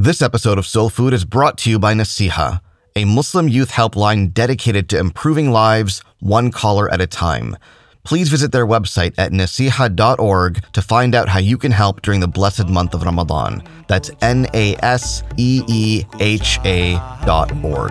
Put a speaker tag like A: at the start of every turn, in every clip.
A: This episode of Soul Food is brought to you by Naseeha, a Muslim youth helpline dedicated to improving lives one caller at a time. Please visit their website at naseeha.org to find out how you can help during the blessed month of Ramadan. That's N A S E E H A dot org.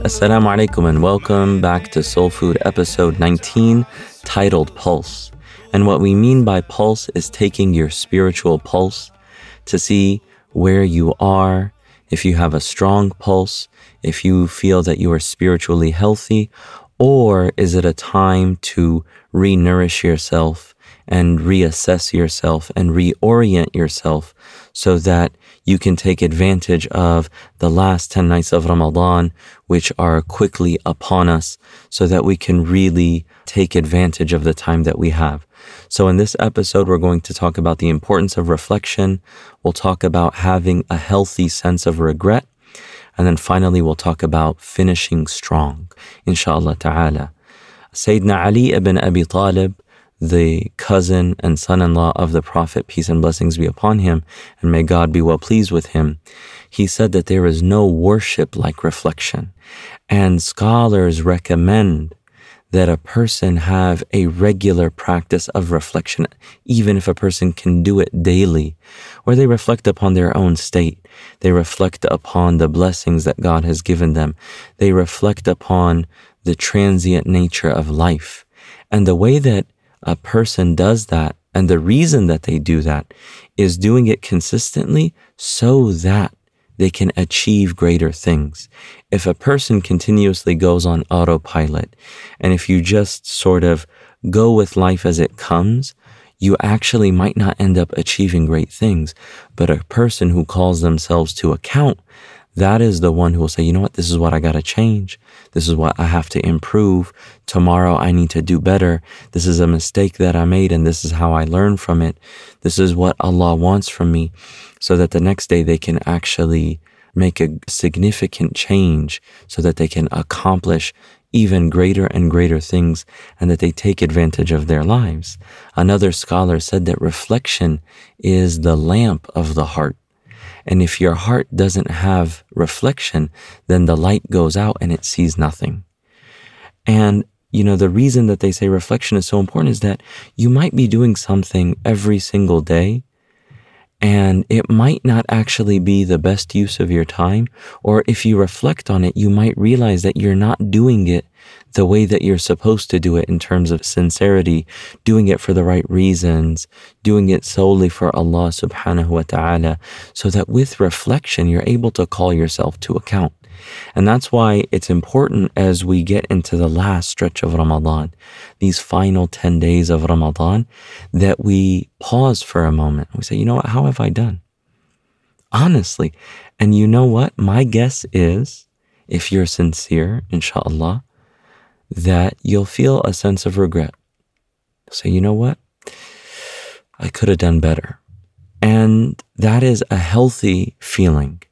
B: Assalamu alaikum and welcome back to Soul Food episode 19 titled Pulse. And what we mean by pulse is taking your spiritual pulse to see where you are, if you have a strong pulse, if you feel that you are spiritually healthy, or is it a time to re nourish yourself and reassess yourself and reorient yourself so that you can take advantage of the last 10 nights of Ramadan, which are quickly upon us, so that we can really take advantage of the time that we have. So, in this episode, we're going to talk about the importance of reflection. We'll talk about having a healthy sense of regret. And then finally, we'll talk about finishing strong, inshallah ta'ala. Sayyidina Ali ibn Abi Talib the cousin and son in law of the Prophet, peace and blessings be upon him, and may God be well pleased with him, he said that there is no worship like reflection. And scholars recommend that a person have a regular practice of reflection, even if a person can do it daily, where they reflect upon their own state. They reflect upon the blessings that God has given them. They reflect upon the transient nature of life. And the way that a person does that, and the reason that they do that is doing it consistently so that they can achieve greater things. If a person continuously goes on autopilot, and if you just sort of go with life as it comes, you actually might not end up achieving great things. But a person who calls themselves to account, that is the one who will say, you know what, this is what I got to change. This is what I have to improve. Tomorrow I need to do better. This is a mistake that I made and this is how I learn from it. This is what Allah wants from me so that the next day they can actually make a significant change so that they can accomplish even greater and greater things and that they take advantage of their lives. Another scholar said that reflection is the lamp of the heart. And if your heart doesn't have reflection, then the light goes out and it sees nothing. And, you know, the reason that they say reflection is so important is that you might be doing something every single day and it might not actually be the best use of your time. Or if you reflect on it, you might realize that you're not doing it the way that you're supposed to do it in terms of sincerity, doing it for the right reasons, doing it solely for Allah subhanahu wa ta'ala, so that with reflection, you're able to call yourself to account. And that's why it's important as we get into the last stretch of Ramadan, these final 10 days of Ramadan, that we pause for a moment. We say, you know what? How have I done? Honestly. And you know what? My guess is, if you're sincere, inshallah, that you'll feel a sense of regret. Say, you know what? I could have done better. And that is a healthy feeling,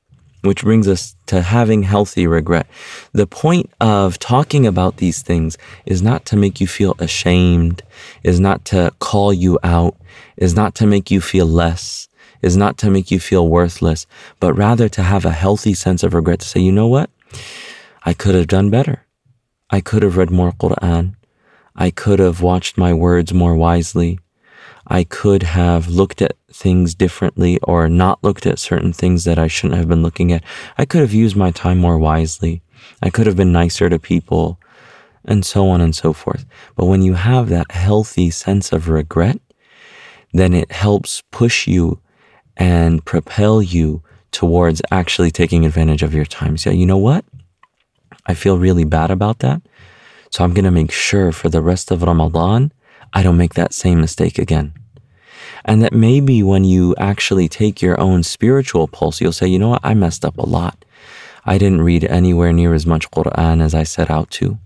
B: which brings us to having healthy regret. The point of talking about these things is not to make you feel ashamed, is not to call you out, is not to make you feel less, is not to make you feel worthless, but rather to have a healthy sense of regret to say, you know what? I could have done better. I could have read more Quran. I could have watched my words more wisely. I could have looked at things differently or not looked at certain things that I shouldn't have been looking at. I could have used my time more wisely. I could have been nicer to people and so on and so forth. But when you have that healthy sense of regret, then it helps push you and propel you towards actually taking advantage of your time. So, you know what? I feel really bad about that. So I'm going to make sure for the rest of Ramadan, I don't make that same mistake again. And that maybe when you actually take your own spiritual pulse, you'll say, you know what, I messed up a lot. I didn't read anywhere near as much Quran as I set out to.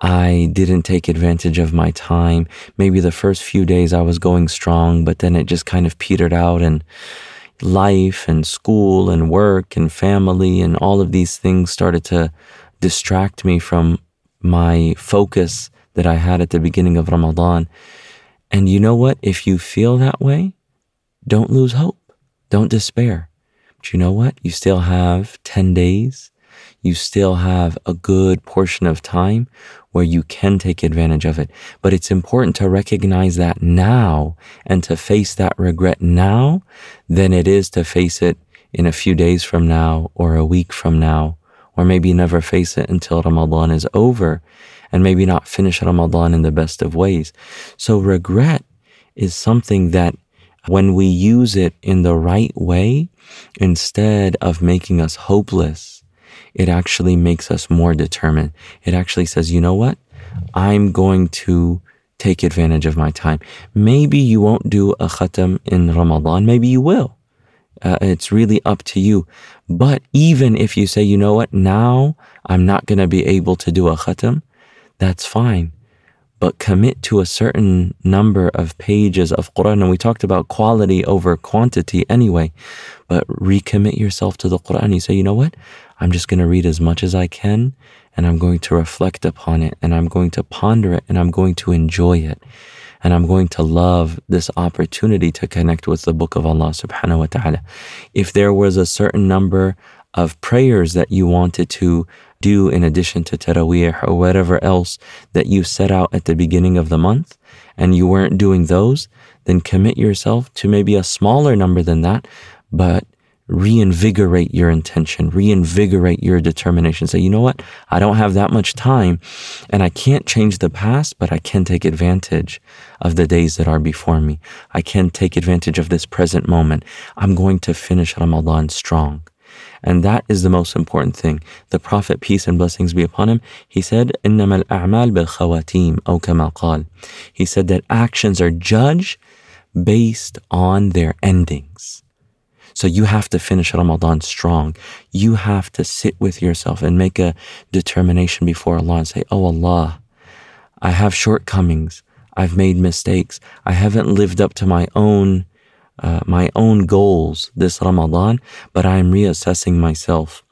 B: I didn't take advantage of my time. Maybe the first few days I was going strong, but then it just kind of petered out and life and school and work and family and all of these things started to distract me from my focus that I had at the beginning of Ramadan. And you know what? If you feel that way, don't lose hope. Don't despair. But you know what? You still have 10 days. You still have a good portion of time where you can take advantage of it. But it's important to recognize that now and to face that regret now than it is to face it in a few days from now or a week from now, or maybe never face it until Ramadan is over and maybe not finish Ramadan in the best of ways. So regret is something that when we use it in the right way, instead of making us hopeless, it actually makes us more determined. It actually says, you know what? I'm going to take advantage of my time. Maybe you won't do a khatam in Ramadan. Maybe you will. Uh, it's really up to you. But even if you say, you know what, now I'm not going to be able to do a khatam, that's fine. But commit to a certain number of pages of Quran. And we talked about quality over quantity anyway. But recommit yourself to the Quran. You say, you know what? I'm just going to read as much as I can and I'm going to reflect upon it and I'm going to ponder it and I'm going to enjoy it. And I'm going to love this opportunity to connect with the book of Allah subhanahu wa ta'ala. If there was a certain number of prayers that you wanted to do in addition to Taraweeh or whatever else that you set out at the beginning of the month and you weren't doing those, then commit yourself to maybe a smaller number than that, but reinvigorate your intention, reinvigorate your determination. Say, you know what? I don't have that much time and I can't change the past, but I can take advantage of the days that are before me. I can take advantage of this present moment. I'm going to finish Ramadan strong. And that is the most important thing. The Prophet, peace and blessings be upon him, he said, إِنَّمَا الْأَعْمَالِ بِالْخَوَاتِيمِ أو كما قال. He said that actions are judged based on their endings. So you have to finish Ramadan strong. You have to sit with yourself and make a determination before Allah and say, Oh Allah, I have shortcomings. I've made mistakes. I haven't lived up to my own uh, my own goals this Ramadan, but I am reassessing myself.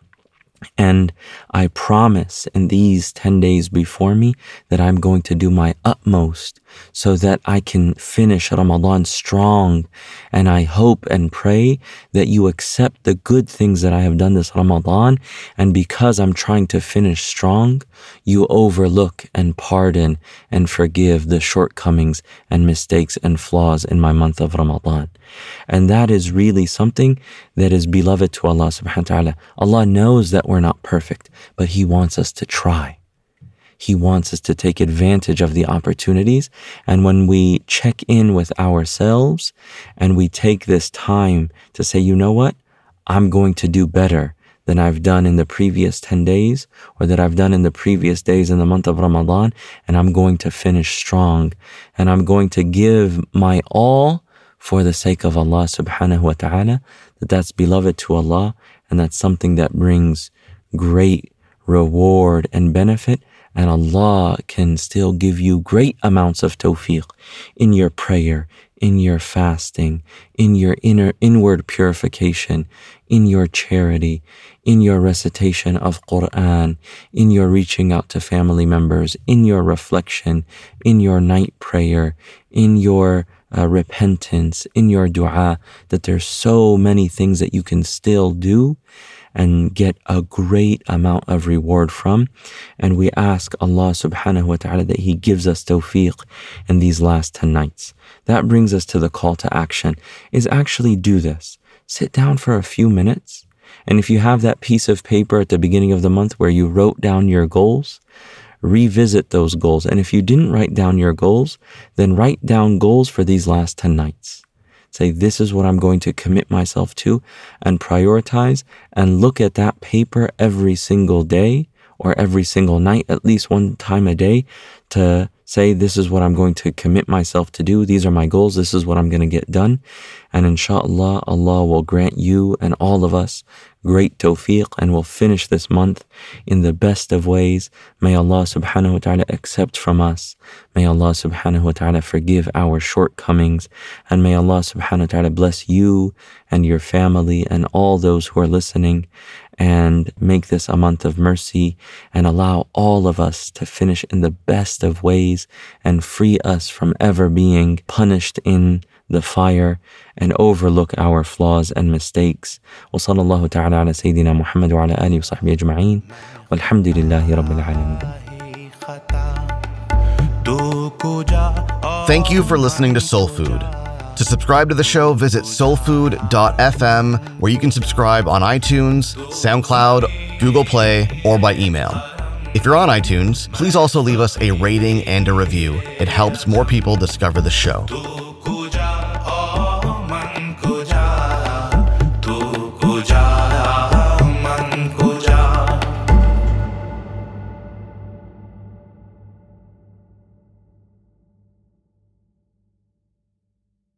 B: And I promise in these 10 days before me that I'm going to do my utmost so that I can finish Ramadan strong. And I hope and pray that you accept the good things that I have done this Ramadan. And because I'm trying to finish strong, you overlook and pardon and forgive the shortcomings and mistakes and flaws in my month of Ramadan. And that is really something that is beloved to Allah subhanahu wa ta'ala. Allah knows that we're not perfect, but He wants us to try. He wants us to take advantage of the opportunities. And when we check in with ourselves and we take this time to say, you know what? I'm going to do better than I've done in the previous 10 days or that I've done in the previous days in the month of Ramadan. And I'm going to finish strong and I'm going to give my all for the sake of Allah subhanahu wa ta'ala, that that's beloved to Allah and that's something that brings great reward and benefit and Allah can still give you great amounts of tawfiq in your prayer, in your fasting, in your inner inward purification, in your charity, in your recitation of Quran, in your reaching out to family members, in your reflection, in your night prayer, in your uh, repentance, in your dua, that there's so many things that you can still do and get a great amount of reward from. And we ask Allah subhanahu wa ta'ala that He gives us tawfiq in these last 10 nights. That brings us to the call to action is actually do this. Sit down for a few minutes. And if you have that piece of paper at the beginning of the month where you wrote down your goals, revisit those goals. And if you didn't write down your goals, then write down goals for these last 10 nights. Say, this is what I'm going to commit myself to and prioritize and look at that paper every single day or every single night, at least one time a day, to say, This is what I'm going to commit myself to do. These are my goals. This is what I'm going to get done. And inshallah, Allah will grant you and all of us great tawfiq and will finish this month in the best of ways. May Allah subhanahu wa ta'ala accept from us. May Allah subhanahu wa ta'ala forgive our shortcomings. And may Allah subhanahu wa ta'ala bless you and your family and all those who are listening and make this a month of mercy and allow all of us to finish in the best of ways and free us from ever being punished in the fire and overlook our flaws and mistakes. وصلى الله تعالى على سيدنا محمد وعلى آله وصحبه أجمعين والحمد لله رب العالمين.
A: Thank you for listening to Soul Food. To subscribe to the show, visit soulfood.fm, where you can subscribe on iTunes, SoundCloud, Google Play, or by email. If you're on iTunes, please also leave us a rating and a review. It helps more people discover the show.